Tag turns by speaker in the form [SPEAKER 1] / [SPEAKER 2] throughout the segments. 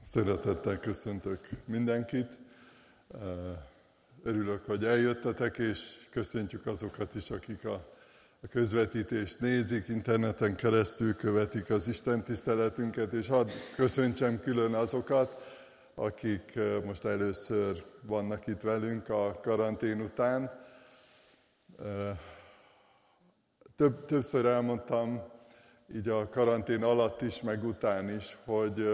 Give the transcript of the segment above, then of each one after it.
[SPEAKER 1] Szeretettel köszöntök mindenkit. Örülök, hogy eljöttetek, és köszöntjük azokat is, akik a, a közvetítést nézik, interneten keresztül követik az Isten tiszteletünket, és hadd köszöntsem külön azokat, akik most először vannak itt velünk a karantén után. Több, többször elmondtam, így a karantén alatt is, meg után is, hogy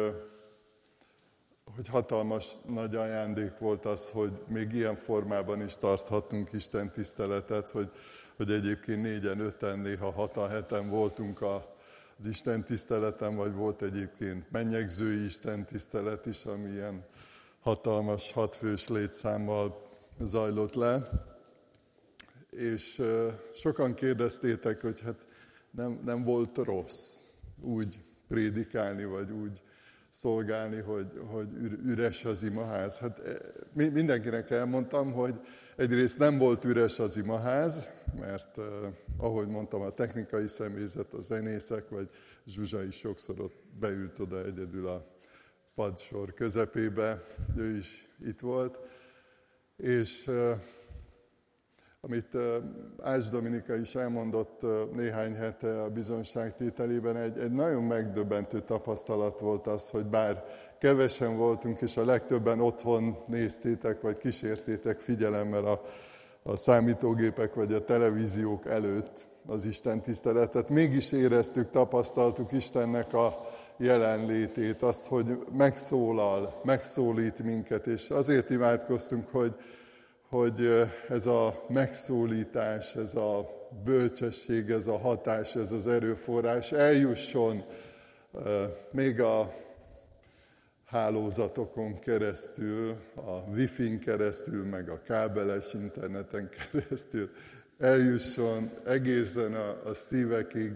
[SPEAKER 1] hogy hatalmas nagy ajándék volt az, hogy még ilyen formában is tarthatunk Isten tiszteletet, hogy, hogy egyébként négyen, öten, néha hatan, heten voltunk a, az Isten tiszteleten, vagy volt egyébként mennyegzői Isten tisztelet is, ami ilyen hatalmas hatfős létszámmal zajlott le. És sokan kérdeztétek, hogy hát nem, nem volt rossz úgy prédikálni, vagy úgy szolgálni, hogy, hogy üres az imaház. Hát eh, mindenkinek elmondtam, hogy egyrészt nem volt üres az imaház, mert eh, ahogy mondtam, a technikai személyzet, a zenészek, vagy Zsuzsa is sokszor ott beült oda egyedül a padsor közepébe, ő is itt volt, és eh, amit Ács Dominika is elmondott néhány hete a bizonságtételében, egy, egy nagyon megdöbbentő tapasztalat volt az, hogy bár kevesen voltunk, és a legtöbben otthon néztétek, vagy kísértétek figyelemmel a, a számítógépek vagy a televíziók előtt az Isten tiszteletet, mégis éreztük, tapasztaltuk Istennek a jelenlétét, azt, hogy megszólal, megszólít minket, és azért imádkoztunk, hogy hogy ez a megszólítás, ez a bölcsesség, ez a hatás, ez az erőforrás eljusson még a hálózatokon keresztül, a wifi-n keresztül, meg a kábeles interneten keresztül, eljusson egészen a, a szívekig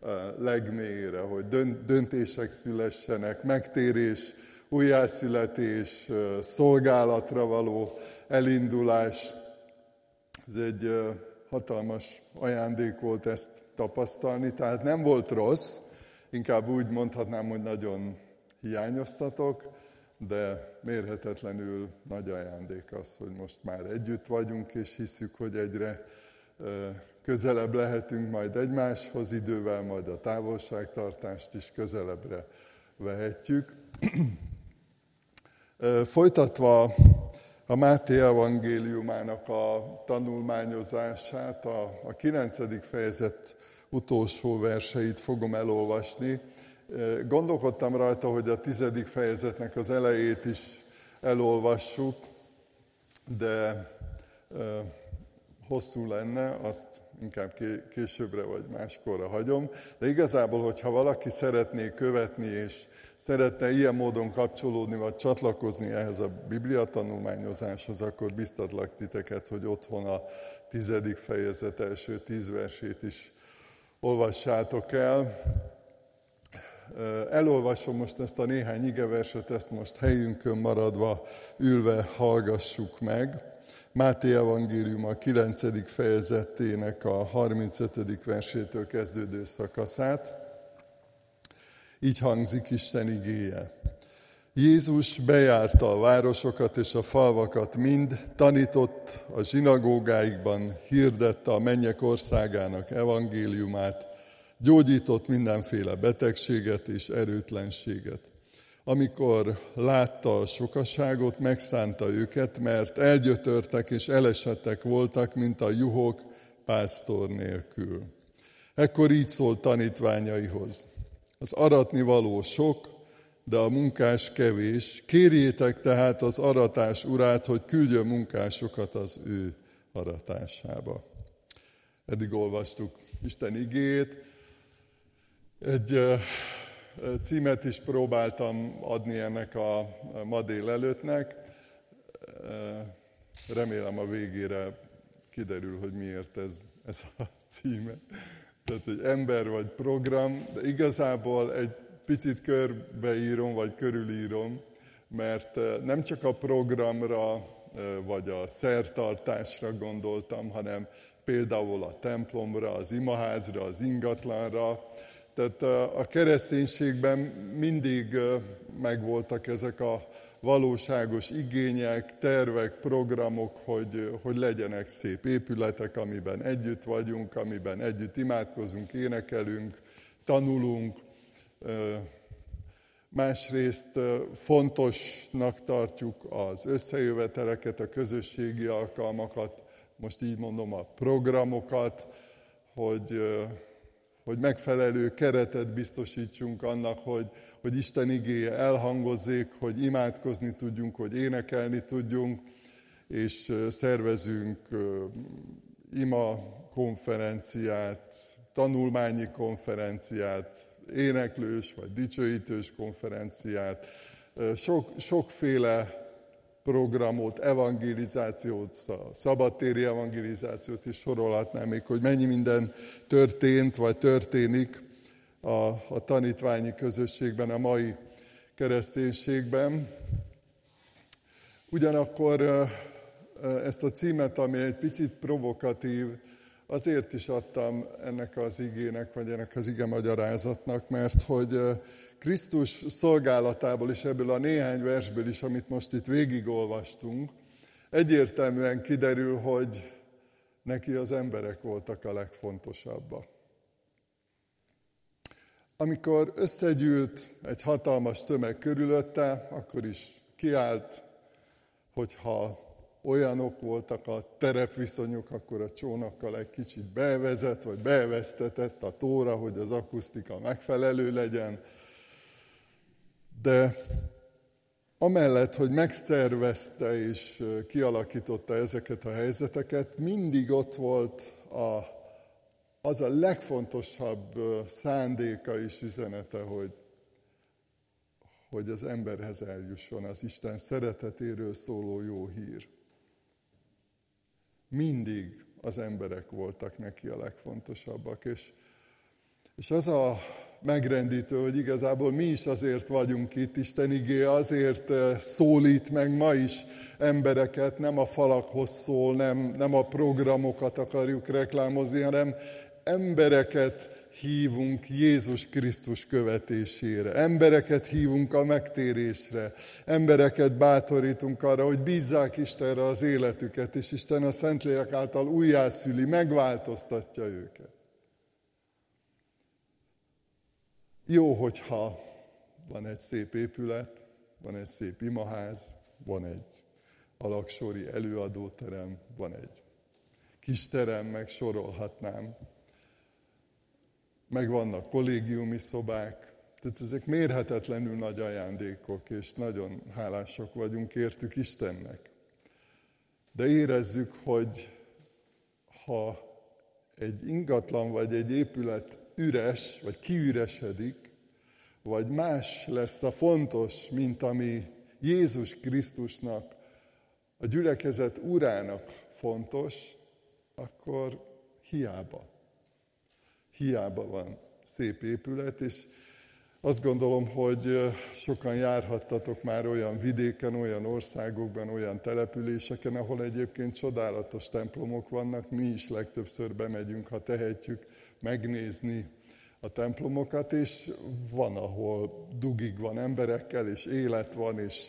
[SPEAKER 1] a legmélyére, hogy döntések szülessenek, megtérés, újjászületés, szolgálatra való elindulás. Ez egy hatalmas ajándék volt ezt tapasztalni, tehát nem volt rossz, inkább úgy mondhatnám, hogy nagyon hiányoztatok, de mérhetetlenül nagy ajándék az, hogy most már együtt vagyunk, és hiszük, hogy egyre közelebb lehetünk majd egymáshoz idővel, majd a távolságtartást is közelebbre vehetjük. Folytatva a Máté evangéliumának a tanulmányozását, a, a 9. fejezet utolsó verseit fogom elolvasni. Gondolkodtam rajta, hogy a tizedik fejezetnek az elejét is elolvassuk, de hosszú lenne, azt inkább későbbre vagy máskorra hagyom. De igazából, hogyha valaki szeretné követni és szeretne ilyen módon kapcsolódni, vagy csatlakozni ehhez a Biblia tanulmányozáshoz, akkor biztatlak titeket, hogy otthon a tizedik fejezet első tíz versét is olvassátok el. Elolvasom most ezt a néhány igeverset, ezt most helyünkön maradva ülve hallgassuk meg. Máté Evangélium a 9. fejezetének a 35. versétől kezdődő szakaszát. Így hangzik Isten igéje. Jézus bejárta a városokat és a falvakat mind, tanított a zsinagógáikban, hirdette a mennyek országának evangéliumát, gyógyított mindenféle betegséget és erőtlenséget. Amikor látta a sokaságot, megszánta őket, mert elgyötörtek és elesettek voltak, mint a juhok pásztor nélkül. Ekkor így szólt tanítványaihoz. Az aratni való sok, de a munkás kevés. Kérjétek tehát az aratás urát, hogy küldjön munkásokat az ő aratásába. Eddig olvastuk Isten igét. Egy címet is próbáltam adni ennek a ma délelőttnek. Remélem a végére kiderül, hogy miért ez, ez a címe tehát egy ember vagy program, de igazából egy picit körbeírom, vagy körülírom, mert nem csak a programra, vagy a szertartásra gondoltam, hanem például a templomra, az imaházra, az ingatlanra, Tehát a kereszténységben mindig megvoltak ezek a valóságos igények, tervek, programok, hogy, hogy legyenek szép épületek, amiben együtt vagyunk, amiben együtt imádkozunk, énekelünk, tanulunk. Másrészt fontosnak tartjuk az összejöveteleket, a közösségi alkalmakat, most így mondom a programokat, hogy, hogy megfelelő keretet biztosítsunk annak, hogy, hogy Isten igéje elhangozzék, hogy imádkozni tudjunk, hogy énekelni tudjunk, és szervezünk ima konferenciát, tanulmányi konferenciát, éneklős vagy dicsőítős konferenciát, sok, sokféle programot, evangelizációt, szabadtéri evangelizációt is sorolhatnám még, hogy mennyi minden történt, vagy történik a, a tanítványi közösségben, a mai kereszténységben. Ugyanakkor ezt a címet, ami egy picit provokatív, azért is adtam ennek az igének, vagy ennek az ige magyarázatnak, mert hogy Krisztus szolgálatából is, ebből a néhány versből is, amit most itt végigolvastunk, egyértelműen kiderül, hogy neki az emberek voltak a legfontosabbak. Amikor összegyűlt egy hatalmas tömeg körülötte, akkor is kiállt, hogyha olyanok voltak a terepviszonyok, akkor a csónakkal egy kicsit bevezet, vagy beveztetett a tóra, hogy az akusztika megfelelő legyen. De amellett, hogy megszervezte és kialakította ezeket a helyzeteket, mindig ott volt a, az a legfontosabb szándéka és üzenete, hogy, hogy az emberhez eljusson az Isten szeretetéről szóló jó hír. Mindig az emberek voltak neki a legfontosabbak, és, és az a megrendítő, hogy igazából mi is azért vagyunk itt, Isten igé azért eh, szólít meg ma is embereket, nem a falakhoz szól, nem, nem a programokat akarjuk reklámozni, hanem embereket hívunk Jézus Krisztus követésére. Embereket hívunk a megtérésre. Embereket bátorítunk arra, hogy bízzák Istenre az életüket, és Isten a Szentlélek által újjászüli, megváltoztatja őket. Jó, hogyha van egy szép épület, van egy szép imaház, van egy alaksori előadóterem, van egy kis terem, meg sorolhatnám. Meg vannak kollégiumi szobák, tehát ezek mérhetetlenül nagy ajándékok, és nagyon hálásak vagyunk értük Istennek. De érezzük, hogy ha egy ingatlan vagy egy épület üres, vagy kiüresedik, vagy más lesz a fontos, mint ami Jézus Krisztusnak, a gyülekezet urának fontos, akkor hiába. Hiába van szép épület, és azt gondolom, hogy sokan járhattatok már olyan vidéken, olyan országokban, olyan településeken, ahol egyébként csodálatos templomok vannak. Mi is legtöbbször bemegyünk, ha tehetjük, megnézni a templomokat, és van, ahol dugig van emberekkel, és élet van, és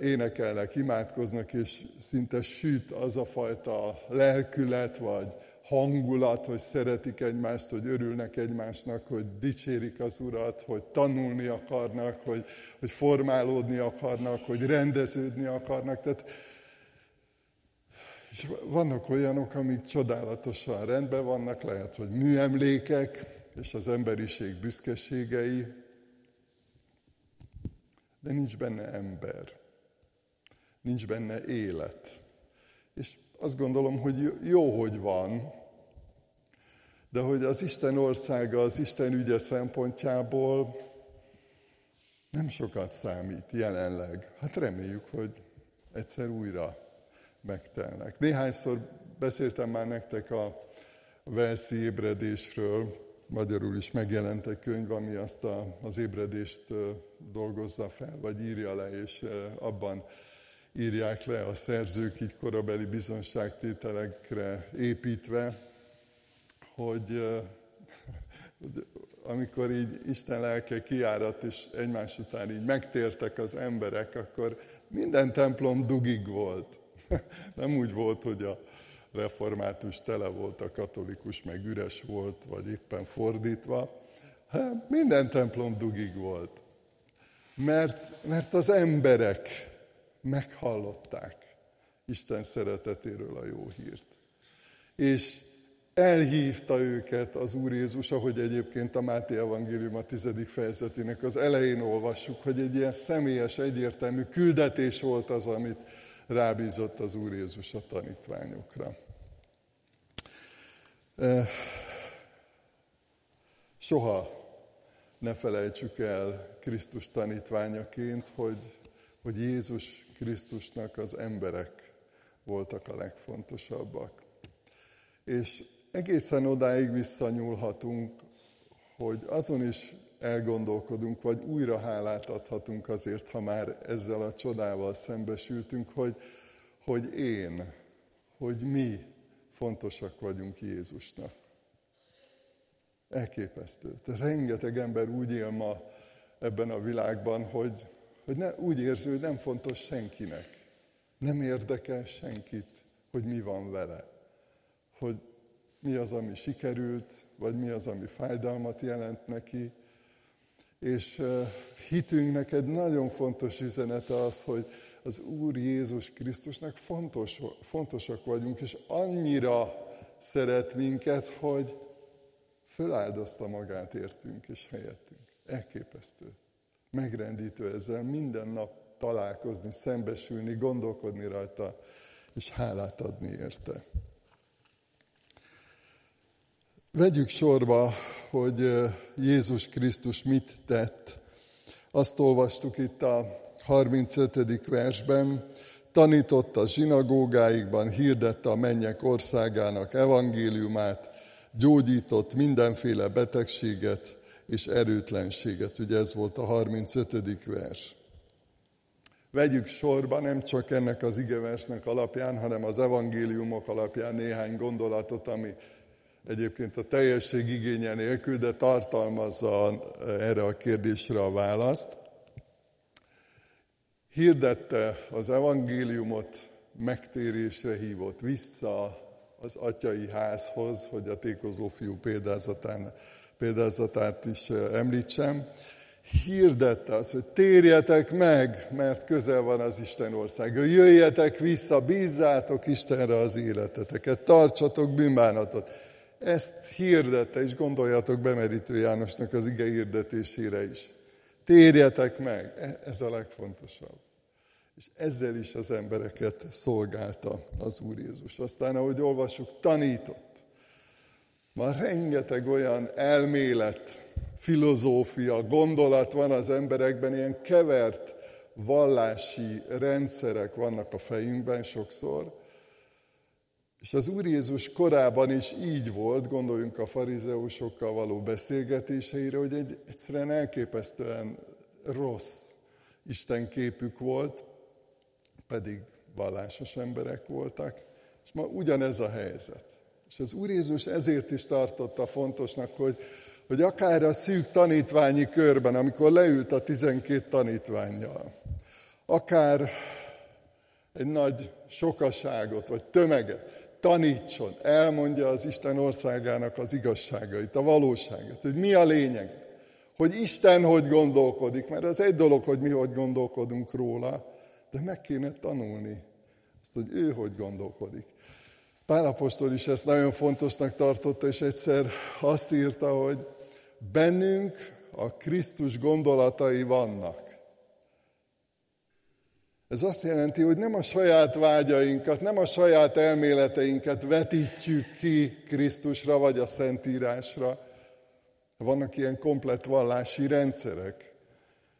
[SPEAKER 1] énekelnek, imádkoznak, és szinte süt az a fajta lelkület, vagy hangulat, hogy szeretik egymást, hogy örülnek egymásnak, hogy dicsérik az Urat, hogy tanulni akarnak, hogy, hogy formálódni akarnak, hogy rendeződni akarnak. Tehát, és vannak olyanok, amik csodálatosan rendben vannak, lehet, hogy műemlékek, és az emberiség büszkeségei, de nincs benne ember, nincs benne élet. És azt gondolom, hogy jó, hogy van, de hogy az Isten országa, az Isten ügye szempontjából nem sokat számít jelenleg. Hát reméljük, hogy egyszer újra megtelnek. Néhányszor beszéltem már nektek a Velszi ébredésről, magyarul is megjelent egy könyv, ami azt a, az ébredést dolgozza fel, vagy írja le, és abban írják le a szerzők így korabeli bizonságtételekre építve, hogy, amikor így Isten lelke kiárat, és egymás után így megtértek az emberek, akkor minden templom dugig volt. Nem úgy volt, hogy a református tele volt, a katolikus meg üres volt, vagy éppen fordítva. Minden templom dugig volt. Mert, mert az emberek meghallották Isten szeretetéről a jó hírt. És elhívta őket az Úr Jézus, ahogy egyébként a Máté Evangélium a tizedik fejezetének az elején olvassuk, hogy egy ilyen személyes, egyértelmű küldetés volt az, amit rábízott az Úr Jézus a tanítványokra. Soha ne felejtsük el Krisztus tanítványaként, hogy, hogy Jézus Krisztusnak az emberek voltak a legfontosabbak. És egészen odáig visszanyúlhatunk, hogy azon is elgondolkodunk, vagy újra hálát adhatunk azért, ha már ezzel a csodával szembesültünk, hogy, hogy én, hogy mi fontosak vagyunk Jézusnak. Elképesztő. De rengeteg ember úgy él ma ebben a világban, hogy, hogy ne, úgy érzi, hogy nem fontos senkinek. Nem érdekel senkit, hogy mi van vele. Hogy mi az, ami sikerült, vagy mi az, ami fájdalmat jelent neki. És hitünknek egy nagyon fontos üzenete az, hogy az Úr Jézus Krisztusnak fontos, fontosak vagyunk, és annyira szeret minket, hogy föláldozta magát értünk és helyettünk. Elképesztő. Megrendítő ezzel minden nap találkozni, szembesülni, gondolkodni rajta, és hálát adni érte. Vegyük sorba, hogy Jézus Krisztus mit tett. Azt olvastuk itt a 35. versben, tanította a zsinagógáikban, hirdette a mennyek országának evangéliumát, gyógyított mindenféle betegséget és erőtlenséget. Ugye ez volt a 35. vers. Vegyük sorba nem csak ennek az igeversnek alapján, hanem az evangéliumok alapján néhány gondolatot, ami egyébként a teljesség igénye nélkül, de tartalmazza erre a kérdésre a választ. Hirdette az evangéliumot, megtérésre hívott vissza az atyai házhoz, hogy a tékozó fiú példázatán, példázatát is említsem. Hirdette azt, hogy térjetek meg, mert közel van az Isten országa. Jöjjetek vissza, bízzátok Istenre az életeteket, tartsatok bűnbánatot ezt hirdette, és gondoljatok Bemerítő Jánosnak az ige hirdetésére is. Térjetek meg, e, ez a legfontosabb. És ezzel is az embereket szolgálta az Úr Jézus. Aztán, ahogy olvassuk, tanított. Ma rengeteg olyan elmélet, filozófia, gondolat van az emberekben, ilyen kevert vallási rendszerek vannak a fejünkben sokszor, és az Úr Jézus korában is így volt, gondoljunk a farizeusokkal való beszélgetéseire, hogy egy egyszerűen elképesztően rossz Isten képük volt, pedig vallásos emberek voltak, és ma ugyanez a helyzet. És az Úr Jézus ezért is tartotta fontosnak, hogy, hogy akár a szűk tanítványi körben, amikor leült a tizenkét tanítványjal, akár egy nagy sokaságot vagy tömeget, tanítson, elmondja az Isten országának az igazságait, a valóságát, hogy mi a lényeg, hogy Isten hogy gondolkodik, mert az egy dolog, hogy mi hogy gondolkodunk róla, de meg kéne tanulni azt, hogy ő hogy gondolkodik. Pálapostól is ezt nagyon fontosnak tartotta, és egyszer azt írta, hogy bennünk a Krisztus gondolatai vannak. Ez azt jelenti, hogy nem a saját vágyainkat, nem a saját elméleteinket vetítjük ki Krisztusra vagy a Szentírásra. Vannak ilyen komplet vallási rendszerek,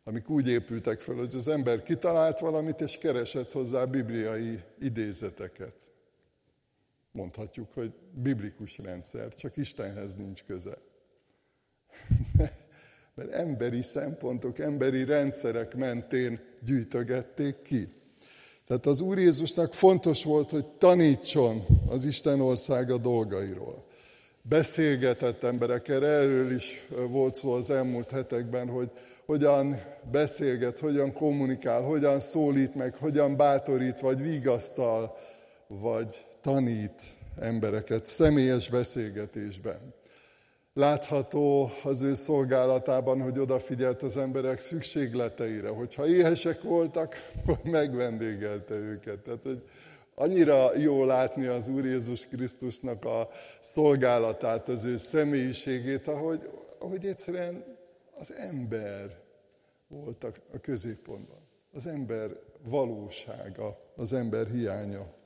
[SPEAKER 1] amik úgy épültek fel, hogy az ember kitalált valamit, és keresett hozzá bibliai idézeteket. Mondhatjuk, hogy biblikus rendszer, csak Istenhez nincs köze. Mert emberi szempontok, emberi rendszerek mentén gyűjtögették ki. Tehát az Úr Jézusnak fontos volt, hogy tanítson az Isten országa dolgairól. beszélgetett emberekkel. Erről is volt szó az elmúlt hetekben, hogy hogyan beszélget, hogyan kommunikál, hogyan szólít meg, hogyan bátorít, vagy vigasztal, vagy tanít embereket személyes beszélgetésben. Látható az ő szolgálatában, hogy odafigyelt az emberek szükségleteire, hogyha éhesek voltak, akkor megvendégelte őket. Tehát, hogy annyira jó látni az Úr Jézus Krisztusnak a szolgálatát, az ő személyiségét, ahogy, ahogy egyszerűen az ember volt a középpontban. Az ember valósága, az ember hiánya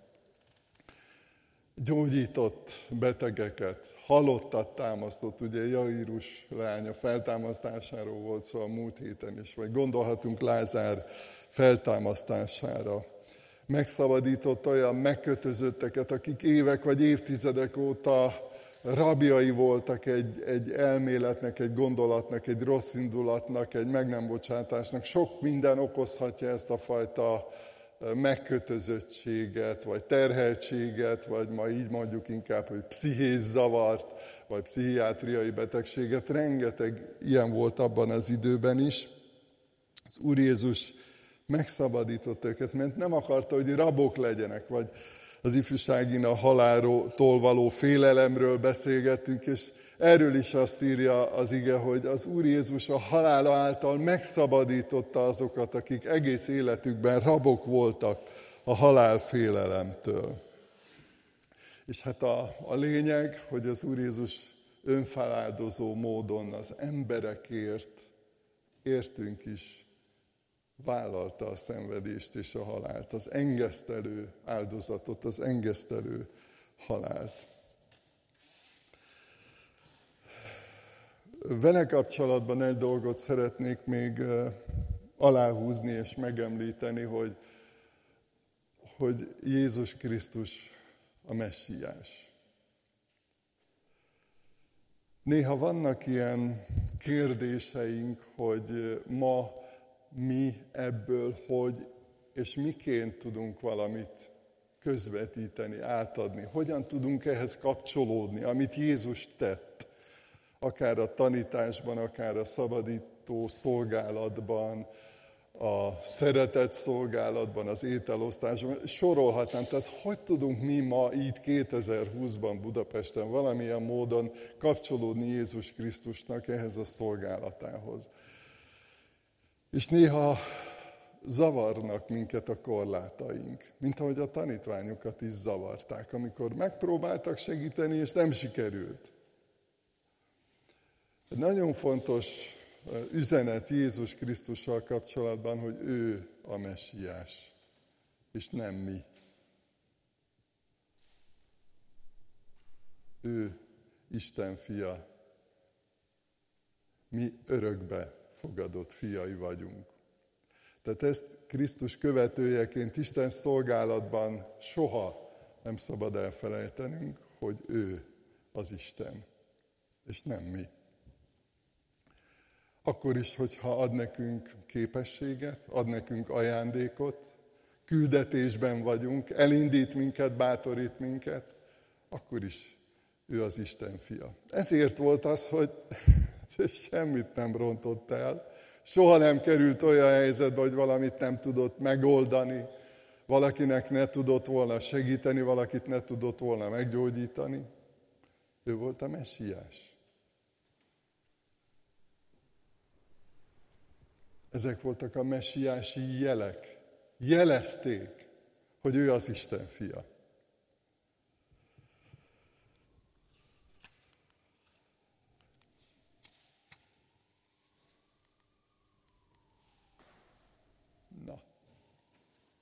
[SPEAKER 1] gyógyított betegeket, halottat támasztott, ugye Jairus lánya feltámasztásáról volt szó a múlt héten is, vagy gondolhatunk Lázár feltámasztására. Megszabadított olyan megkötözötteket, akik évek vagy évtizedek óta rabjai voltak egy, egy elméletnek, egy gondolatnak, egy rossz indulatnak, egy meg nem bocsátásnak. Sok minden okozhatja ezt a fajta megkötözöttséget, vagy terheltséget, vagy ma így mondjuk inkább, hogy pszichés zavart, vagy pszichiátriai betegséget. Rengeteg ilyen volt abban az időben is. Az Úr Jézus megszabadított őket, mert nem akarta, hogy rabok legyenek, vagy az ifjúságin a haláltól való félelemről beszélgettünk, és Erről is azt írja az ige, hogy az Úr Jézus a halála által megszabadította azokat, akik egész életükben rabok voltak a halálfélelemtől. És hát a, a lényeg, hogy az Úr Jézus önfeláldozó módon az emberekért, értünk is vállalta a szenvedést és a halált, az engesztelő áldozatot, az engesztelő halált. Vele kapcsolatban egy dolgot szeretnék még aláhúzni és megemlíteni, hogy, hogy Jézus Krisztus a messiás. Néha vannak ilyen kérdéseink, hogy ma mi ebből hogy és miként tudunk valamit közvetíteni, átadni. Hogyan tudunk ehhez kapcsolódni, amit Jézus tett akár a tanításban, akár a szabadító szolgálatban, a szeretett szolgálatban, az ételosztásban, sorolhatnám. Tehát hogy tudunk mi ma így 2020-ban Budapesten valamilyen módon kapcsolódni Jézus Krisztusnak ehhez a szolgálatához. És néha zavarnak minket a korlátaink, mint ahogy a tanítványokat is zavarták, amikor megpróbáltak segíteni, és nem sikerült. Egy nagyon fontos üzenet Jézus Krisztussal kapcsolatban, hogy ő a messiás, és nem mi. Ő Isten fia. Mi örökbe fogadott fiai vagyunk. Tehát ezt Krisztus követőjeként Isten szolgálatban soha nem szabad elfelejtenünk, hogy ő az Isten, és nem mi akkor is, hogyha ad nekünk képességet, ad nekünk ajándékot, küldetésben vagyunk, elindít minket, bátorít minket, akkor is ő az Isten fia. Ezért volt az, hogy semmit nem rontott el, soha nem került olyan helyzetbe, hogy valamit nem tudott megoldani, valakinek ne tudott volna segíteni, valakit ne tudott volna meggyógyítani. Ő volt a messiás. Ezek voltak a messiási jelek. Jelezték, hogy ő az Isten fia. Na,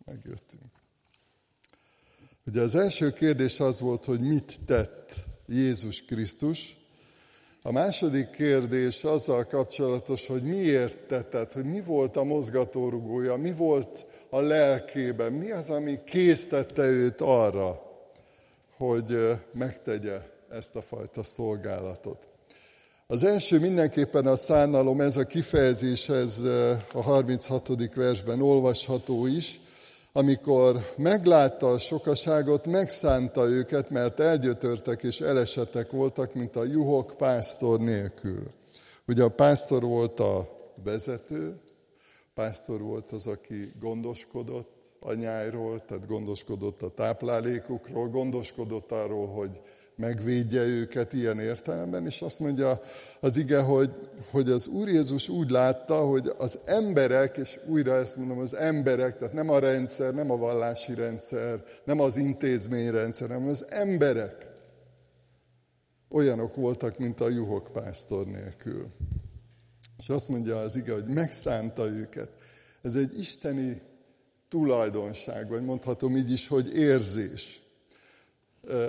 [SPEAKER 1] megjöttünk. Ugye az első kérdés az volt, hogy mit tett Jézus Krisztus, a második kérdés azzal kapcsolatos, hogy miért tetted, hogy mi volt a mozgatórugója, mi volt a lelkében, mi az, ami késztette őt arra, hogy megtegye ezt a fajta szolgálatot. Az első mindenképpen a szánalom, ez a kifejezés, ez a 36. versben olvasható is, amikor meglátta a sokaságot, megszánta őket, mert elgyötörtek és elesetek voltak, mint a juhok pásztor nélkül. Ugye a pásztor volt a vezető, pásztor volt az, aki gondoskodott a nyájról, tehát gondoskodott a táplálékukról, gondoskodott arról, hogy megvédje őket ilyen értelemben, és azt mondja az ige, hogy, hogy az Úr Jézus úgy látta, hogy az emberek, és újra ezt mondom, az emberek, tehát nem a rendszer, nem a vallási rendszer, nem az intézményrendszer, hanem az emberek olyanok voltak, mint a juhok pásztor nélkül. És azt mondja az ige, hogy megszánta őket. Ez egy isteni tulajdonság, vagy mondhatom így is, hogy érzés.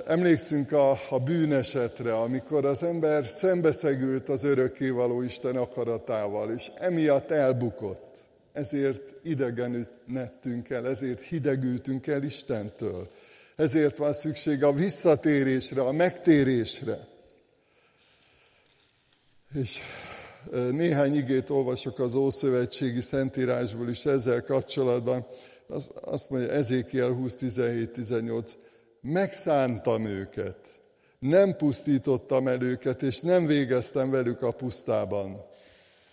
[SPEAKER 1] Emlékszünk a, a bűnesetre, amikor az ember szembeszegült az örökkévaló Isten akaratával, és emiatt elbukott. Ezért idegenedtünk el, ezért hidegültünk el Istentől. Ezért van szükség a visszatérésre, a megtérésre. És néhány igét olvasok az Ószövetségi Szentírásból is ezzel kapcsolatban. Azt mondja Ezékiel 20, 17, 18 megszántam őket, nem pusztítottam el őket, és nem végeztem velük a pusztában.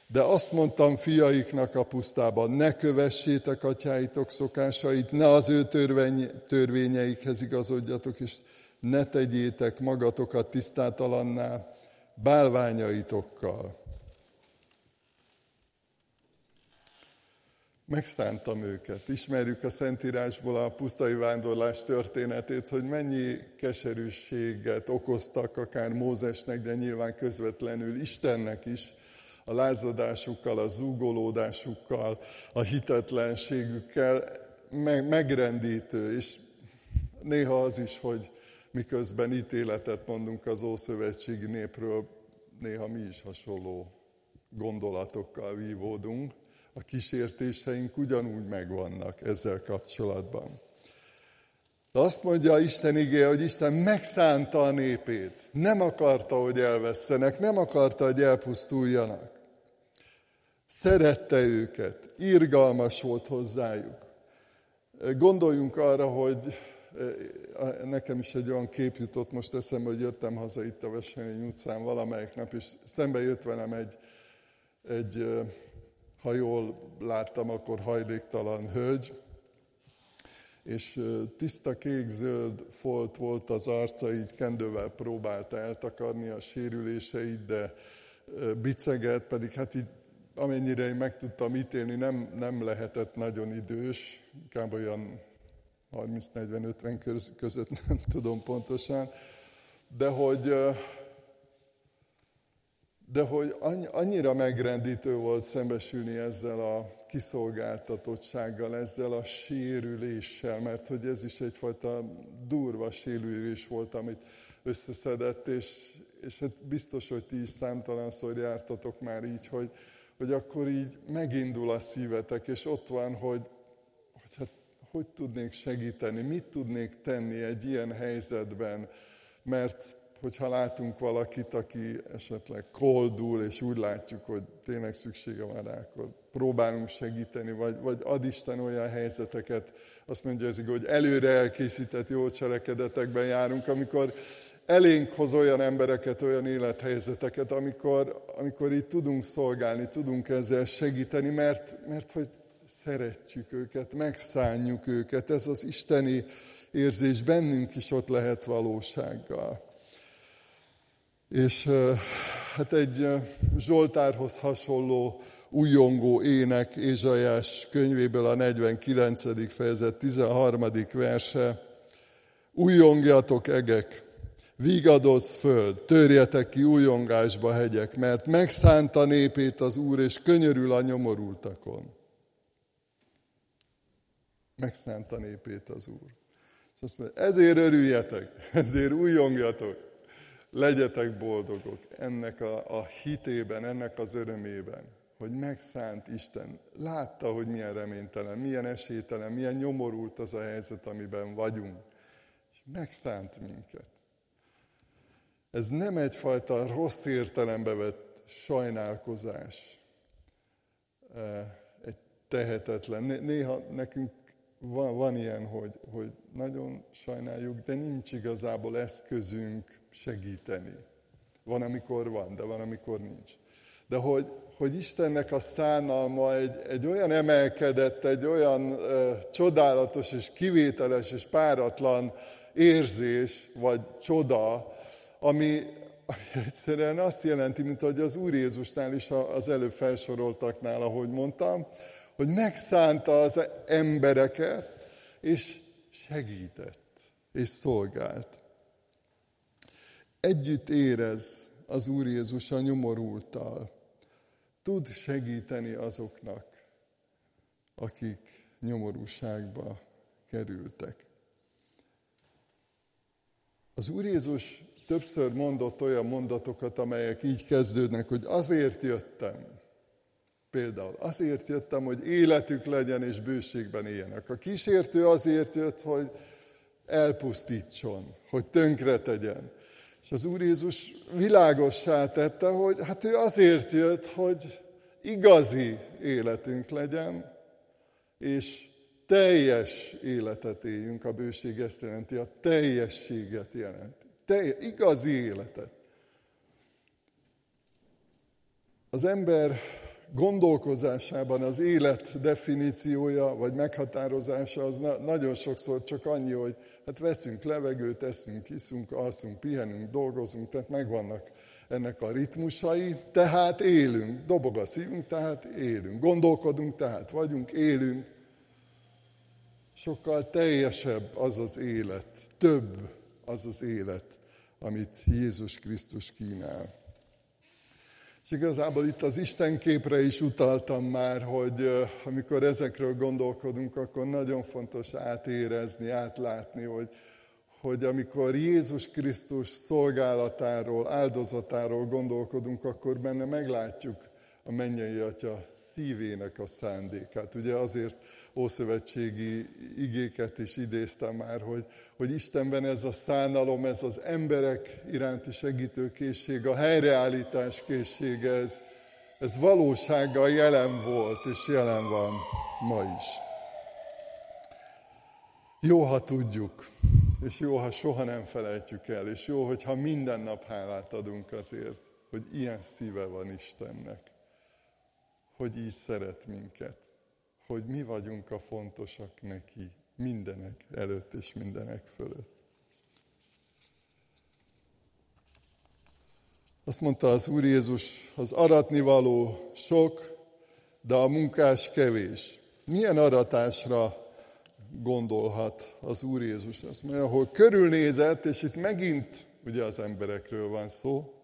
[SPEAKER 1] De azt mondtam fiaiknak a pusztában, ne kövessétek atyáitok szokásait, ne az ő törvény, törvényeikhez igazodjatok, és ne tegyétek magatokat tisztátalanná bálványaitokkal. Megszántam őket. Ismerjük a Szentírásból a pusztai vándorlás történetét, hogy mennyi keserűséget okoztak akár Mózesnek, de nyilván közvetlenül Istennek is, a lázadásukkal, a zúgolódásukkal, a hitetlenségükkel megrendítő, és néha az is, hogy miközben ítéletet mondunk az Ószövetségi népről, néha mi is hasonló gondolatokkal vívódunk a kísértéseink ugyanúgy megvannak ezzel kapcsolatban. De azt mondja Isten igéje, hogy Isten megszánta a népét. Nem akarta, hogy elvesztenek, nem akarta, hogy elpusztuljanak. Szerette őket, irgalmas volt hozzájuk. Gondoljunk arra, hogy eh, nekem is egy olyan kép jutott most eszembe, hogy jöttem haza itt a Veselény utcán valamelyik nap, és szembe jött velem egy, egy eh, ha jól láttam, akkor hajléktalan hölgy, és tiszta kék-zöld folt volt az arca, így kendővel próbálta eltakarni a sérüléseit, de biceget, pedig hát így amennyire én meg tudtam ítélni, nem, nem lehetett nagyon idős, inkább olyan 30-40-50 között, nem tudom pontosan, de hogy de hogy annyira megrendítő volt szembesülni ezzel a kiszolgáltatottsággal, ezzel a sérüléssel, mert hogy ez is egyfajta durva sérülés volt, amit összeszedett, és, és hát biztos, hogy ti is számtalanszor jártatok már így, hogy, hogy akkor így megindul a szívetek, és ott van, hogy, hogy hát hogy tudnék segíteni, mit tudnék tenni egy ilyen helyzetben, mert hogyha látunk valakit, aki esetleg koldul, és úgy látjuk, hogy tényleg szüksége van rá, akkor próbálunk segíteni, vagy, vagy ad Isten olyan helyzeteket, azt mondja ez, hogy előre elkészített jó cselekedetekben járunk, amikor elénk hoz olyan embereket, olyan élethelyzeteket, amikor, amikor itt tudunk szolgálni, tudunk ezzel segíteni, mert, mert hogy szeretjük őket, megszánjuk őket, ez az isteni érzés bennünk is ott lehet valósággal. És hát egy Zsoltárhoz hasonló újongó ének Ézsajás könyvéből a 49. fejezet 13. verse. Újongjatok egek, vigadoz föld, törjetek ki újongásba hegyek, mert megszánta népét az Úr, és könyörül a nyomorultakon. Megszánta népét az Úr. És azt mondja, ezért örüljetek, ezért újongjatok legyetek boldogok ennek a, a hitében, ennek az örömében, hogy megszánt Isten. Látta, hogy milyen reménytelen, milyen esélytelen, milyen nyomorult az a helyzet, amiben vagyunk. És megszánt minket. Ez nem egyfajta rossz értelembe vett sajnálkozás, e, egy tehetetlen. Néha nekünk van, van ilyen, hogy, hogy nagyon sajnáljuk, de nincs igazából eszközünk segíteni. Van, amikor van, de van, amikor nincs. De hogy, hogy Istennek a szánalma egy, egy olyan emelkedett, egy olyan ö, csodálatos és kivételes és páratlan érzés, vagy csoda, ami, ami egyszerűen azt jelenti, mint hogy az Úr Jézusnál is az előbb felsoroltaknál, ahogy mondtam, hogy megszánta az embereket, és segített, és szolgált. Együtt érez az Úr Jézus a nyomorultal. Tud segíteni azoknak, akik nyomorúságba kerültek. Az Úr Jézus többször mondott olyan mondatokat, amelyek így kezdődnek, hogy azért jöttem. Például azért jöttem, hogy életük legyen és bőségben éljenek. A kísértő azért jött, hogy elpusztítson, hogy tönkre tegyen. És az Úr Jézus világossá tette, hogy hát ő azért jött, hogy igazi életünk legyen, és teljes életet éljünk, a bőség ezt jelenti, a teljességet jelenti. Teljes, igazi életet. Az ember gondolkozásában az élet definíciója vagy meghatározása az na- nagyon sokszor csak annyi, hogy hát veszünk levegőt, eszünk, iszunk, alszunk, pihenünk, dolgozunk, tehát megvannak ennek a ritmusai, tehát élünk, dobog a szívünk, tehát élünk, gondolkodunk, tehát vagyunk, élünk. Sokkal teljesebb az az élet, több az az élet, amit Jézus Krisztus kínál. És igazából itt az Isten képre is utaltam már, hogy amikor ezekről gondolkodunk, akkor nagyon fontos átérezni, átlátni, hogy, hogy amikor Jézus Krisztus szolgálatáról, áldozatáról gondolkodunk, akkor benne meglátjuk a mennyei atya szívének a szándékát. Ugye azért ószövetségi igéket is idéztem már, hogy, hogy Istenben ez a szánalom, ez az emberek iránti segítőkészség, a helyreállítás készsége, ez, ez valósággal jelen volt, és jelen van ma is. Jó, ha tudjuk, és jó, ha soha nem felejtjük el, és jó, hogyha minden nap hálát adunk azért, hogy ilyen szíve van Istennek hogy így szeret minket, hogy mi vagyunk a fontosak neki mindenek előtt és mindenek fölött. Azt mondta az Úr Jézus, az aratnivaló sok, de a munkás kevés. Milyen aratásra gondolhat az Úr Jézus? Azt mondja, hogy körülnézett, és itt megint ugye az emberekről van szó,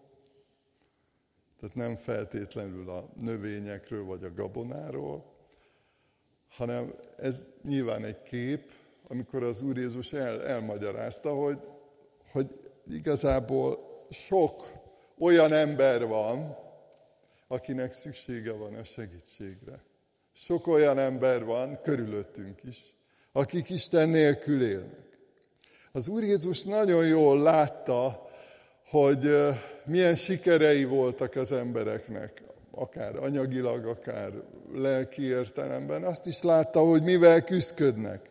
[SPEAKER 1] tehát nem feltétlenül a növényekről vagy a gabonáról, hanem ez nyilván egy kép, amikor az Úr Jézus el, elmagyarázta, hogy, hogy igazából sok olyan ember van, akinek szüksége van a segítségre. Sok olyan ember van, körülöttünk is, akik Isten nélkül élnek. Az Úr Jézus nagyon jól látta, hogy milyen sikerei voltak az embereknek, akár anyagilag, akár lelki értelemben. Azt is látta, hogy mivel küzdködnek,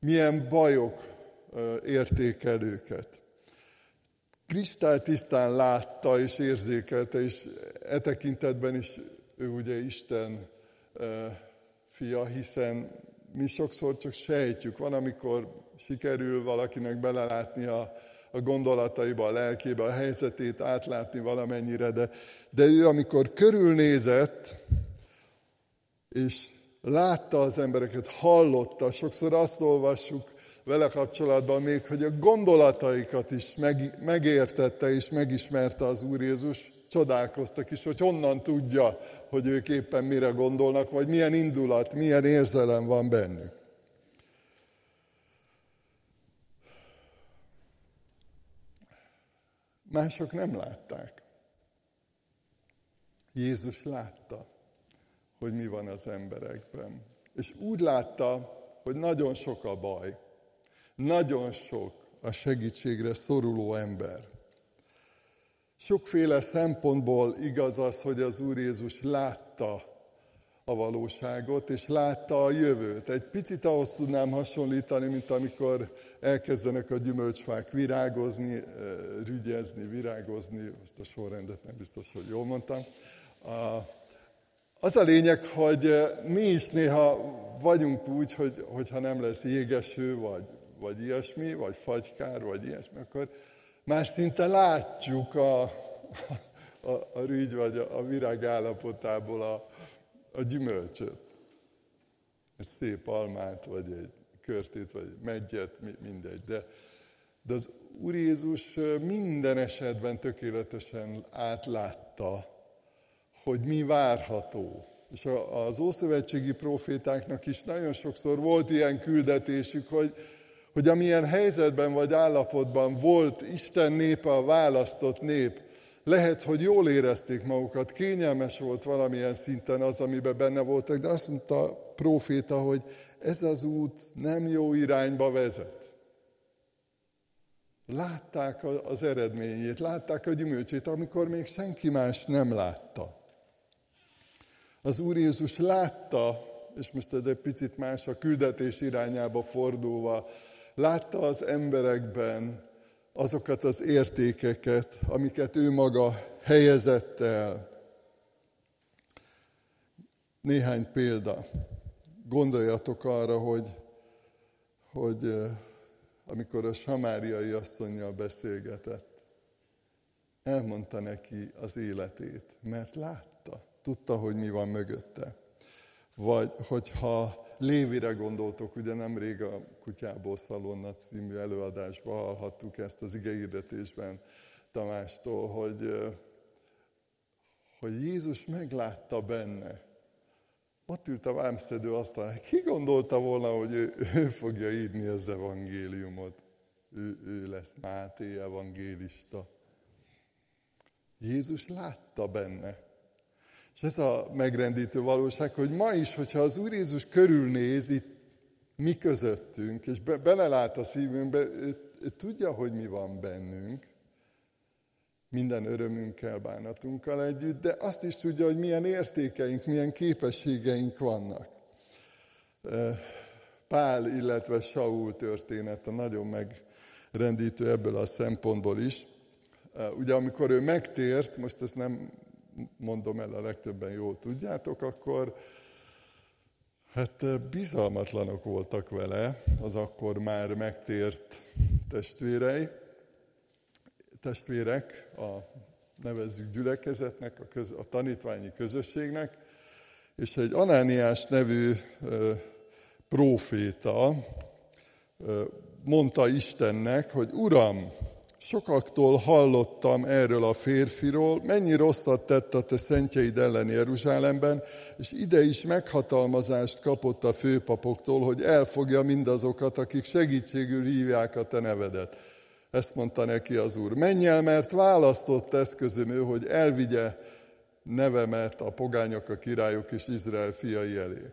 [SPEAKER 1] milyen bajok érték őket. Krisztály tisztán látta és érzékelte, és e tekintetben is ő ugye Isten fia, hiszen mi sokszor csak sejtjük. Van, amikor sikerül valakinek belelátni a a gondolataiba, a lelkébe, a helyzetét átlátni valamennyire, de, de ő amikor körülnézett, és látta az embereket, hallotta, sokszor azt olvassuk vele kapcsolatban még, hogy a gondolataikat is meg, megértette és megismerte az Úr Jézus, csodálkoztak is, hogy honnan tudja, hogy ők éppen mire gondolnak, vagy milyen indulat, milyen érzelem van bennük. Mások nem látták. Jézus látta, hogy mi van az emberekben. És úgy látta, hogy nagyon sok a baj. Nagyon sok a segítségre szoruló ember. Sokféle szempontból igaz az, hogy az Úr Jézus látta a valóságot, és látta a jövőt. Egy picit ahhoz tudnám hasonlítani, mint amikor elkezdenek a gyümölcsfák virágozni, rügyezni, virágozni, most a sorrendet nem biztos, hogy jól mondtam. Az a lényeg, hogy mi is néha vagyunk úgy, hogy, hogyha nem lesz jégeső, vagy, vagy ilyesmi, vagy fagykár, vagy ilyesmi, akkor már szinte látjuk a, a, a rügy vagy a, a virág állapotából a, a gyümölcsöt. Egy szép almát, vagy egy körtét, vagy egy megyet, mindegy. De, de az Úr Jézus minden esetben tökéletesen átlátta, hogy mi várható. És az Ószövetségi profétáknak is nagyon sokszor volt ilyen küldetésük, hogy, hogy amilyen helyzetben vagy állapotban volt Isten népe, a választott nép, lehet, hogy jól érezték magukat, kényelmes volt valamilyen szinten az, amiben benne voltak, de azt mondta a próféta, hogy ez az út nem jó irányba vezet. Látták az eredményét, látták a gyümölcsét, amikor még senki más nem látta. Az Úr Jézus látta, és most ez egy picit más a küldetés irányába fordulva, látta az emberekben azokat az értékeket, amiket ő maga helyezett el. Néhány példa. Gondoljatok arra, hogy, hogy amikor a samáriai asszonynal beszélgetett, elmondta neki az életét, mert látta, tudta, hogy mi van mögötte. Vagy hogyha Lévire gondoltok, ugye nemrég a Kutyából Szalonna című előadásban hallhattuk ezt az igehirdetésben Tamástól, hogy, hogy Jézus meglátta benne. Ott ült a vámszedő asztalán. Ki gondolta volna, hogy ő, ő fogja írni az evangéliumot? Ő, ő lesz Máté evangélista. Jézus látta benne. És ez a megrendítő valóság, hogy ma is, hogyha az Úr Jézus körülnéz itt mi közöttünk, és be, belelát a szívünkbe, ő, ő tudja, hogy mi van bennünk, minden örömünkkel, bánatunkkal együtt, de azt is tudja, hogy milyen értékeink, milyen képességeink vannak. Pál, illetve Saul története nagyon megrendítő ebből a szempontból is. Ugye amikor ő megtért, most ezt nem mondom el, a legtöbben jól tudjátok, akkor hát bizalmatlanok voltak vele az akkor már megtért testvérei, testvérek, a nevezzük gyülekezetnek, a, köz, a tanítványi közösségnek, és egy Anániás nevű ö, próféta ö, mondta Istennek, hogy Uram, Sokaktól hallottam erről a férfiról, mennyi rosszat tett a te szentjeid ellen Jeruzsálemben, és ide is meghatalmazást kapott a főpapoktól, hogy elfogja mindazokat, akik segítségül hívják a te nevedet. Ezt mondta neki az úr. Menj el, mert választott eszközöm ő, hogy elvigye nevemet a pogányok, a királyok és Izrael fiai elé.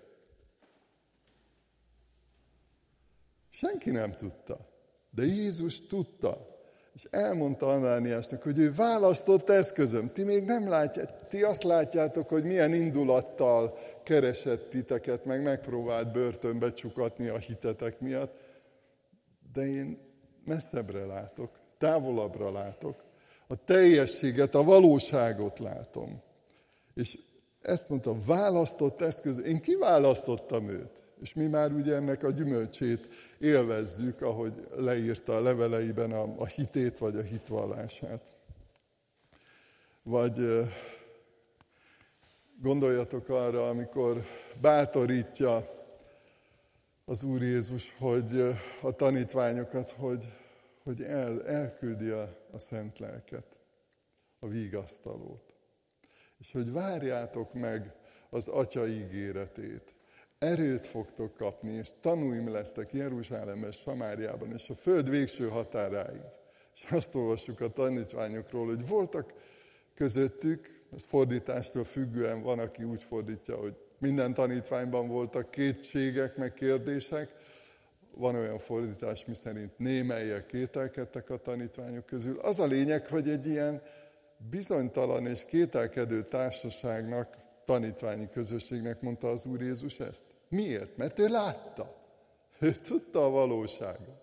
[SPEAKER 1] Senki nem tudta, de Jézus tudta és elmondta Anániásnak, hogy ő választott eszközöm. Ti még nem látjátok, ti azt látjátok, hogy milyen indulattal keresett titeket, meg megpróbált börtönbe csukatni a hitetek miatt. De én messzebbre látok, távolabbra látok. A teljességet, a valóságot látom. És ezt mondta, választott eszköz. Én kiválasztottam őt. És mi már ugye ennek a gyümölcsét élvezzük, ahogy leírta a leveleiben a, a hitét vagy a hitvallását. Vagy gondoljatok arra, amikor bátorítja az Úr Jézus, hogy a tanítványokat, hogy, hogy el, elküldi a, a szent lelket, a vígasztalót. És hogy várjátok meg az Atya ígéretét erőt fogtok kapni, és tanúim lesztek Jeruzsálemben, Samáriában, és a föld végső határáig. És azt olvassuk a tanítványokról, hogy voltak közöttük, ez fordítástól függően van, aki úgy fordítja, hogy minden tanítványban voltak kétségek, meg kérdések, van olyan fordítás, miszerint némelyek kételkedtek a tanítványok közül. Az a lényeg, hogy egy ilyen bizonytalan és kételkedő társaságnak tanítványi közösségnek mondta az Úr Jézus ezt? Miért? Mert ő látta. Ő tudta a valóságot.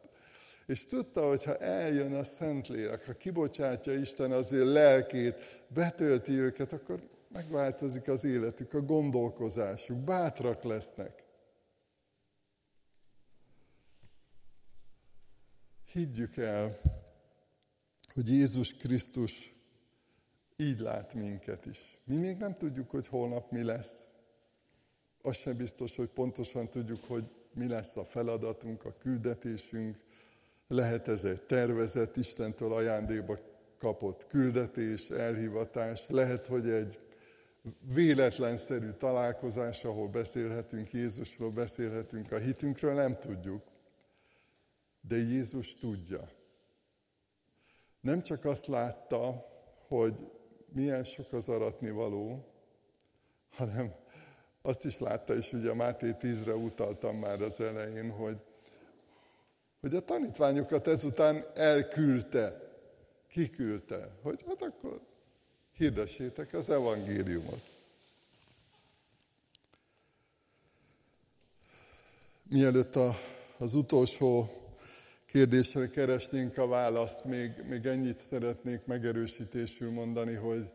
[SPEAKER 1] És tudta, hogy ha eljön a Szentlélek, ha kibocsátja Isten az ő lelkét, betölti őket, akkor megváltozik az életük, a gondolkozásuk, bátrak lesznek. Higgyük el, hogy Jézus Krisztus így lát minket is. Mi még nem tudjuk, hogy holnap mi lesz. Az sem biztos, hogy pontosan tudjuk, hogy mi lesz a feladatunk, a küldetésünk. Lehet ez egy tervezett, Istentől ajándékba kapott küldetés, elhivatás. Lehet, hogy egy véletlenszerű találkozás, ahol beszélhetünk Jézusról, beszélhetünk a hitünkről, nem tudjuk. De Jézus tudja. Nem csak azt látta, hogy milyen sok az aratni való, hanem azt is látta, és ugye a Máté 10-re utaltam már az elején, hogy, hogy a tanítványokat ezután elküldte, kiküldte, hogy hát akkor hirdessétek az evangéliumot. Mielőtt a, az utolsó kérdésre keresnénk a választ, még, még ennyit szeretnék megerősítésül mondani, hogy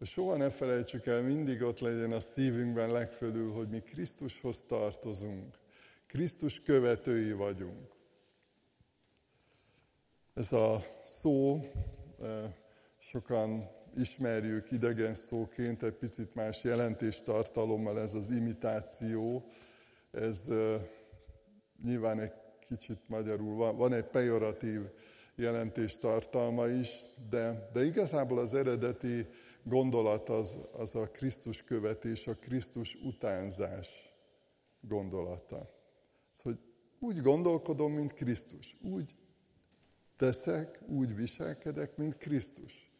[SPEAKER 1] soha ne felejtsük el, mindig ott legyen a szívünkben legfölül, hogy mi Krisztushoz tartozunk. Krisztus követői vagyunk. Ez a szó, e, sokan ismerjük idegen szóként, egy picit más jelentéstartalommal ez az imitáció. Ez e, nyilván egy kicsit magyarul van, van egy pejoratív jelentéstartalma is, de, de igazából az eredeti gondolat az, az a Krisztus követés, a Krisztus utánzás gondolata. Az, hogy úgy gondolkodom, mint Krisztus, úgy teszek, úgy viselkedek, mint Krisztus.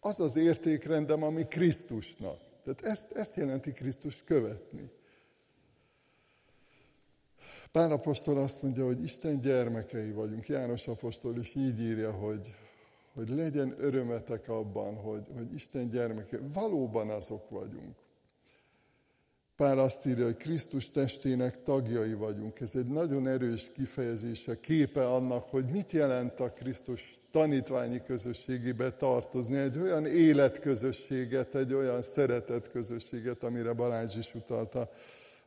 [SPEAKER 1] Az az értékrendem, ami Krisztusnak. Tehát ezt, ezt jelenti Krisztus követni. Pál apostol azt mondja, hogy Isten gyermekei vagyunk. János apostol is így írja, hogy, hogy legyen örömetek abban, hogy, hogy Isten gyermekei. Valóban azok vagyunk. Pál azt írja, hogy Krisztus testének tagjai vagyunk. Ez egy nagyon erős kifejezése, képe annak, hogy mit jelent a Krisztus tanítványi közösségébe tartozni. Egy olyan életközösséget, egy olyan szeretett közösséget, amire Balázs is utalta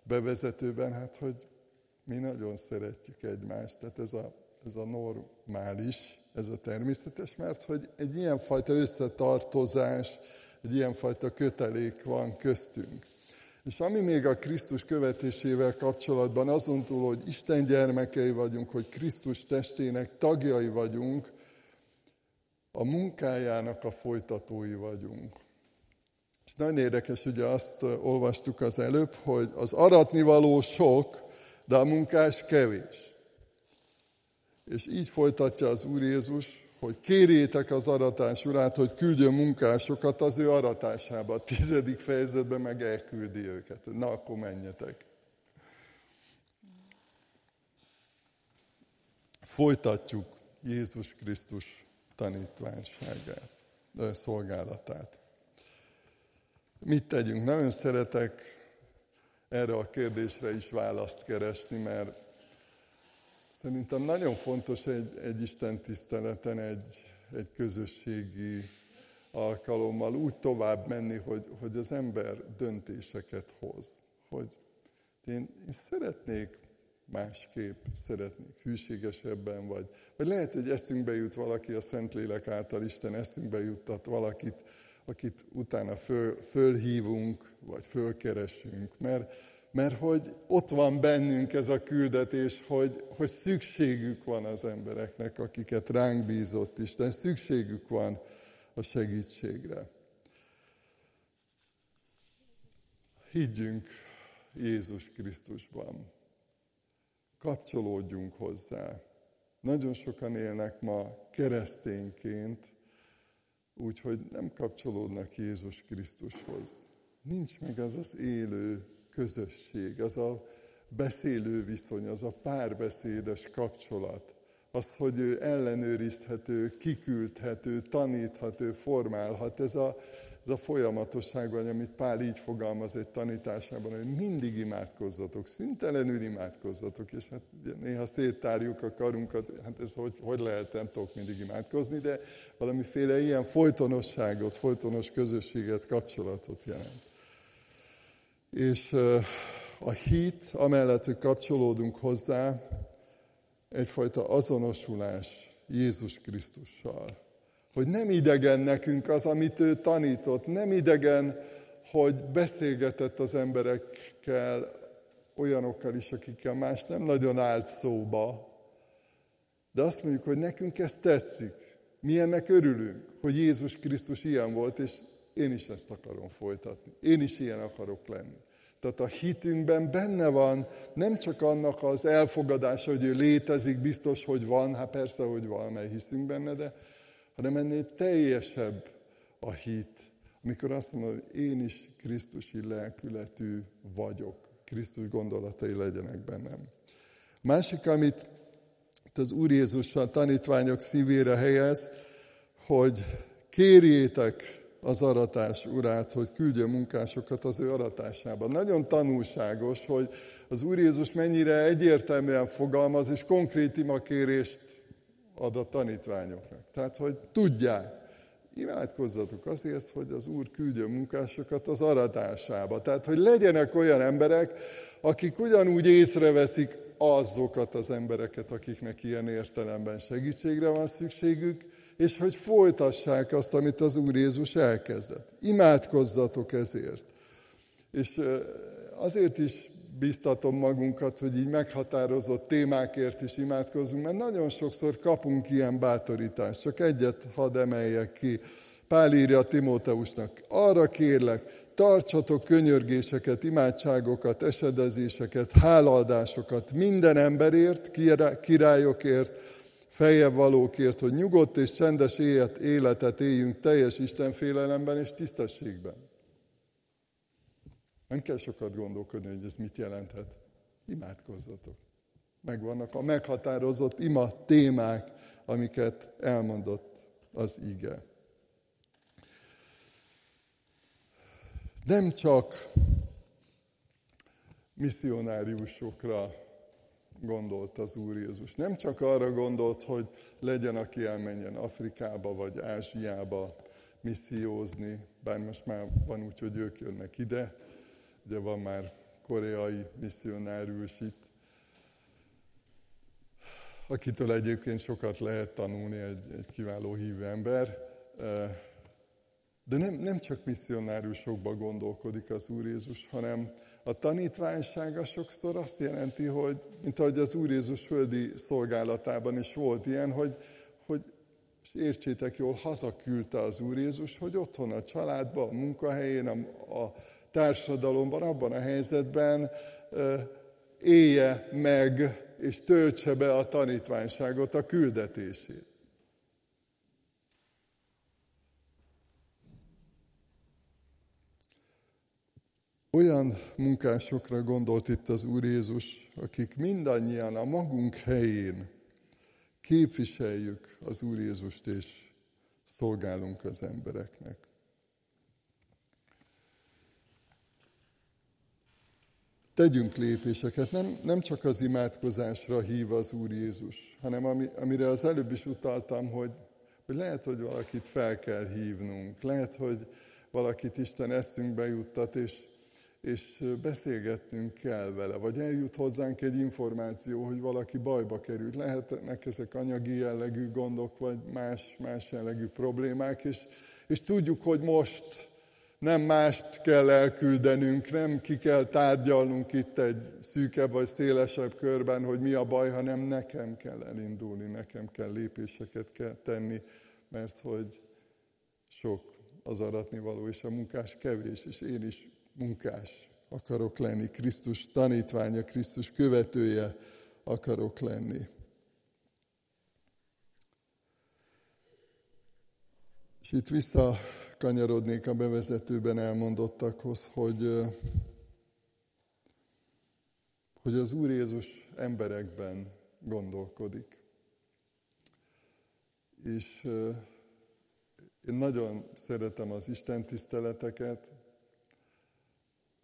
[SPEAKER 1] bevezetőben, hát hogy mi nagyon szeretjük egymást, tehát ez a, ez a normális, ez a természetes, mert hogy egy ilyenfajta összetartozás, egy ilyenfajta kötelék van köztünk. És ami még a Krisztus követésével kapcsolatban, azon túl, hogy Isten gyermekei vagyunk, hogy Krisztus testének tagjai vagyunk, a munkájának a folytatói vagyunk. És nagyon érdekes, ugye azt olvastuk az előbb, hogy az aratnivaló sok, de a munkás kevés. És így folytatja az Úr Jézus, hogy kérjétek az aratás urát, hogy küldjön munkásokat az ő aratásába. A tizedik fejezetben meg elküldi őket. Na, akkor menjetek. Folytatjuk Jézus Krisztus tanítványságát, szolgálatát. Mit tegyünk? Nagyon szeretek erre a kérdésre is választ keresni, mert szerintem nagyon fontos egy, egy Isten tiszteleten, egy, egy közösségi alkalommal úgy tovább menni, hogy, hogy az ember döntéseket hoz. Hogy én, én szeretnék másképp, szeretnék hűségesebben, vagy, vagy lehet, hogy eszünkbe jut valaki a Szentlélek által, Isten eszünkbe juttat valakit, akit utána föl, fölhívunk, vagy fölkeresünk, mert, mert hogy ott van bennünk ez a küldetés, hogy, hogy szükségük van az embereknek, akiket ránk bízott Isten, szükségük van a segítségre. Higgyünk Jézus Krisztusban. Kapcsolódjunk hozzá. Nagyon sokan élnek ma keresztényként, úgyhogy nem kapcsolódnak Jézus Krisztushoz. Nincs meg az az élő közösség, az a beszélő viszony, az a párbeszédes kapcsolat, az, hogy ő ellenőrizhető, kiküldhető, taníthatő, formálhat. Ez a, ez a folyamatosság, vagy amit Pál így fogalmaz egy tanításában, hogy mindig imádkozzatok, szüntelenül imádkozzatok, és hát néha széttárjuk a karunkat, hát ez hogy, hogy lehet, nem tudok mindig imádkozni, de valamiféle ilyen folytonosságot, folytonos közösséget, kapcsolatot jelent. És a hit, amellett, hogy kapcsolódunk hozzá, egyfajta azonosulás Jézus Krisztussal. Hogy nem idegen nekünk az, amit ő tanított, nem idegen, hogy beszélgetett az emberekkel, olyanokkal is, akikkel más nem nagyon állt szóba, de azt mondjuk, hogy nekünk ez tetszik. Mi ennek örülünk, hogy Jézus Krisztus ilyen volt, és én is ezt akarom folytatni. Én is ilyen akarok lenni. Tehát a hitünkben benne van nem csak annak az elfogadása, hogy ő létezik, biztos, hogy van, hát persze, hogy van, mert hiszünk benne, de hanem ennél teljesebb a hit, amikor azt mondom, hogy én is Krisztusi lelkületű vagyok. Krisztus gondolatai legyenek bennem. Másik, amit az Úr Jézus a tanítványok szívére helyez, hogy kérjétek az aratás urát, hogy küldje munkásokat az ő aratásába. Nagyon tanulságos, hogy az Úr Jézus mennyire egyértelműen fogalmaz, és konkrét imakérést ad a tanítványoknak. Tehát, hogy tudják, imádkozzatok azért, hogy az Úr küldje munkásokat az aratásába. Tehát, hogy legyenek olyan emberek, akik ugyanúgy észreveszik azokat az embereket, akiknek ilyen értelemben segítségre van szükségük, és hogy folytassák azt, amit az Úr Jézus elkezdett. Imádkozzatok ezért. És azért is biztatom magunkat, hogy így meghatározott témákért is imádkozzunk, mert nagyon sokszor kapunk ilyen bátorítást. Csak egyet hadd emeljek ki. Pál írja Timóteusnak, arra kérlek, tartsatok könyörgéseket, imádságokat, esedezéseket, hálaadásokat minden emberért, királyokért, feljebb valókért, hogy nyugodt és csendes élet, életet éljünk teljes Istenfélelemben és tisztességben. Nem kell sokat gondolkodni, hogy ez mit jelenthet. Imádkozzatok. Megvannak a meghatározott ima témák, amiket elmondott az ige. Nem csak misszionáriusokra gondolt az Úr Jézus. Nem csak arra gondolt, hogy legyen, aki elmenjen Afrikába vagy Ázsiába missziózni, bár most már van úgy, hogy ők jönnek ide, ugye van már koreai misszionárius itt, akitől egyébként sokat lehet tanulni, egy, egy kiváló hívő ember, de nem, nem csak misszionáriusokba gondolkodik az Úr Jézus, hanem a tanítványsága sokszor azt jelenti, hogy, mint ahogy az Úr Jézus földi szolgálatában is volt ilyen, hogy, hogy és értsétek jól, hazaküldte az Úr Jézus, hogy otthon a családban, a munkahelyén, a, a társadalomban, abban a helyzetben élje meg és töltse be a tanítványságot, a küldetését. Olyan munkásokra gondolt itt az Úr Jézus, akik mindannyian a magunk helyén képviseljük az Úr Jézust és szolgálunk az embereknek. Tegyünk lépéseket, nem, nem csak az imádkozásra hív az Úr Jézus, hanem ami, amire az előbb is utaltam, hogy, hogy lehet, hogy valakit fel kell hívnunk, lehet, hogy valakit Isten eszünkbe juttat, és és beszélgetnünk kell vele, vagy eljut hozzánk egy információ, hogy valaki bajba került. Lehetnek ezek anyagi jellegű gondok, vagy más, más jellegű problémák, és, és tudjuk, hogy most nem mást kell elküldenünk, nem ki kell tárgyalnunk itt egy szűkebb vagy szélesebb körben, hogy mi a baj, hanem nekem kell elindulni, nekem kell lépéseket kell tenni, mert hogy sok az aratni való, és a munkás kevés, és én is munkás akarok lenni, Krisztus tanítványa, Krisztus követője akarok lenni. És itt visszakanyarodnék a bevezetőben elmondottakhoz, hogy, hogy az Úr Jézus emberekben gondolkodik. És Én nagyon szeretem az Isten tiszteleteket,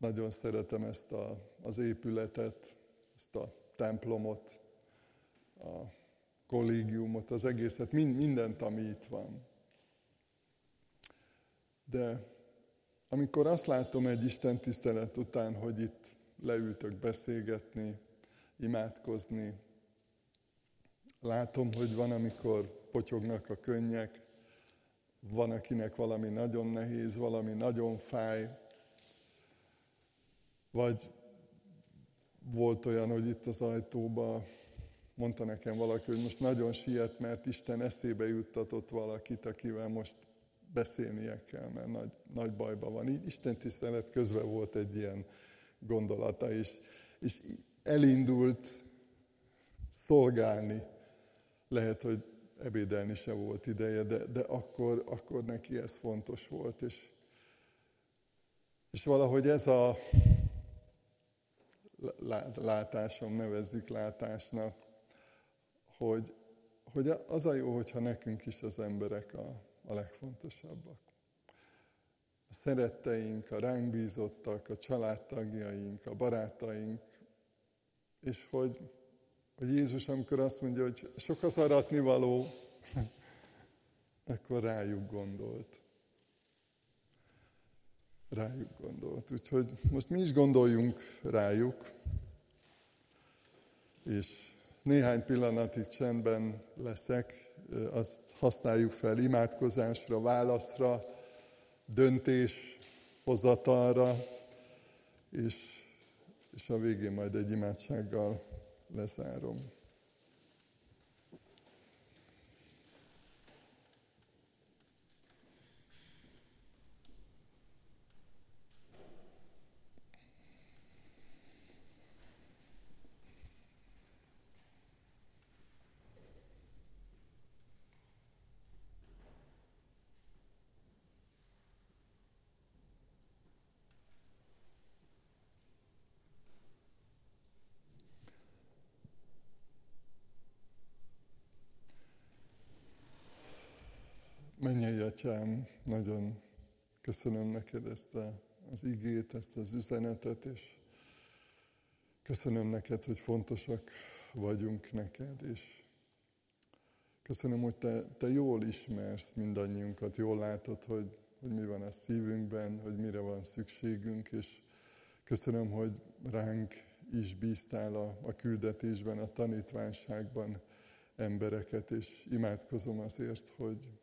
[SPEAKER 1] nagyon szeretem ezt a, az épületet, ezt a templomot, a kollégiumot, az egészet, mind, mindent, ami itt van. De amikor azt látom egy Isten tisztelet után, hogy itt leültök beszélgetni, imádkozni, látom, hogy van, amikor potyognak a könnyek, van, akinek valami nagyon nehéz, valami nagyon fáj, vagy volt olyan, hogy itt az ajtóba mondta nekem valaki, hogy most nagyon siet, mert Isten eszébe juttatott valakit, akivel most beszélnie kell, mert nagy, nagy bajban van. Így Isten tisztelet közben volt egy ilyen gondolata, és, és elindult szolgálni. Lehet, hogy ebédelni se volt ideje, de, de akkor, akkor neki ez fontos volt. És, és valahogy ez a látásom, nevezzük látásnak, hogy, hogy az a jó, hogyha nekünk is az emberek a, a legfontosabbak. A szeretteink, a ránk bízottak, a családtagjaink, a barátaink, és hogy, hogy Jézus, amikor azt mondja, hogy sok az aratni való, akkor rájuk gondolt. Rájuk gondolt. Úgyhogy most mi is gondoljunk rájuk, és néhány pillanatig csendben leszek, azt használjuk fel imádkozásra, válaszra, döntés hozatalra, és, és a végén majd egy imádsággal lezárom. Mennyei Atyám, nagyon köszönöm neked ezt a, az igét, ezt az üzenetet, és köszönöm neked, hogy fontosak vagyunk neked, és köszönöm, hogy te, te jól ismersz mindannyiunkat, jól látod, hogy, hogy mi van a szívünkben, hogy mire van szükségünk, és köszönöm, hogy ránk is bíztál a, a küldetésben, a tanítványságban embereket, és imádkozom azért, hogy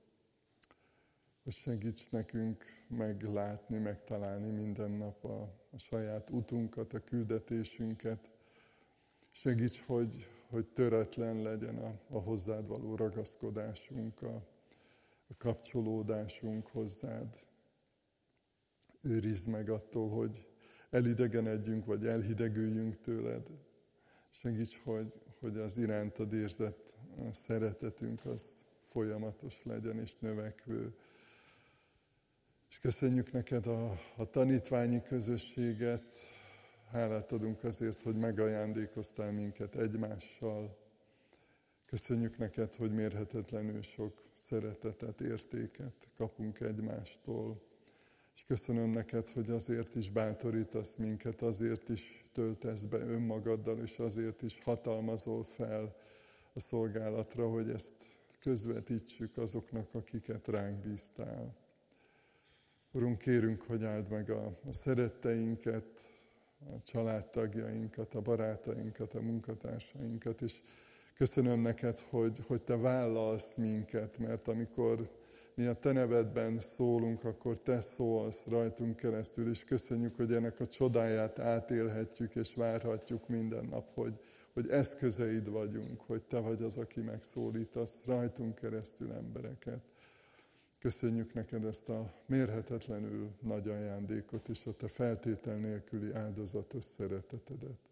[SPEAKER 1] hogy segíts nekünk meglátni, megtalálni minden nap a, a saját utunkat, a küldetésünket. Segíts, hogy, hogy töretlen legyen a, a hozzád való ragaszkodásunk, a, a kapcsolódásunk hozzád. Őrizd meg attól, hogy elidegenedjünk, vagy elhidegüljünk tőled. Segíts, hogy, hogy az irántad érzett szeretetünk az folyamatos legyen és növekvő és köszönjük neked a, a tanítványi közösséget, hálát adunk azért, hogy megajándékoztál minket egymással. Köszönjük neked, hogy mérhetetlenül sok szeretetet, értéket kapunk egymástól. És köszönöm neked, hogy azért is bátorítasz minket, azért is töltesz be önmagaddal, és azért is hatalmazol fel a szolgálatra, hogy ezt közvetítsük azoknak, akiket ránk bíztál. Urunk, kérünk, hogy áld meg a, a szeretteinket, a családtagjainkat, a barátainkat, a munkatársainkat, és köszönöm neked, hogy, hogy te vállalsz minket, mert amikor mi a te nevedben szólunk, akkor te szólsz rajtunk keresztül, és köszönjük, hogy ennek a csodáját átélhetjük és várhatjuk minden nap, hogy, hogy eszközeid vagyunk, hogy te vagy az, aki megszólítasz rajtunk keresztül embereket. Köszönjük neked ezt a mérhetetlenül nagy ajándékot és a te feltétel nélküli áldozatos szeretetedet.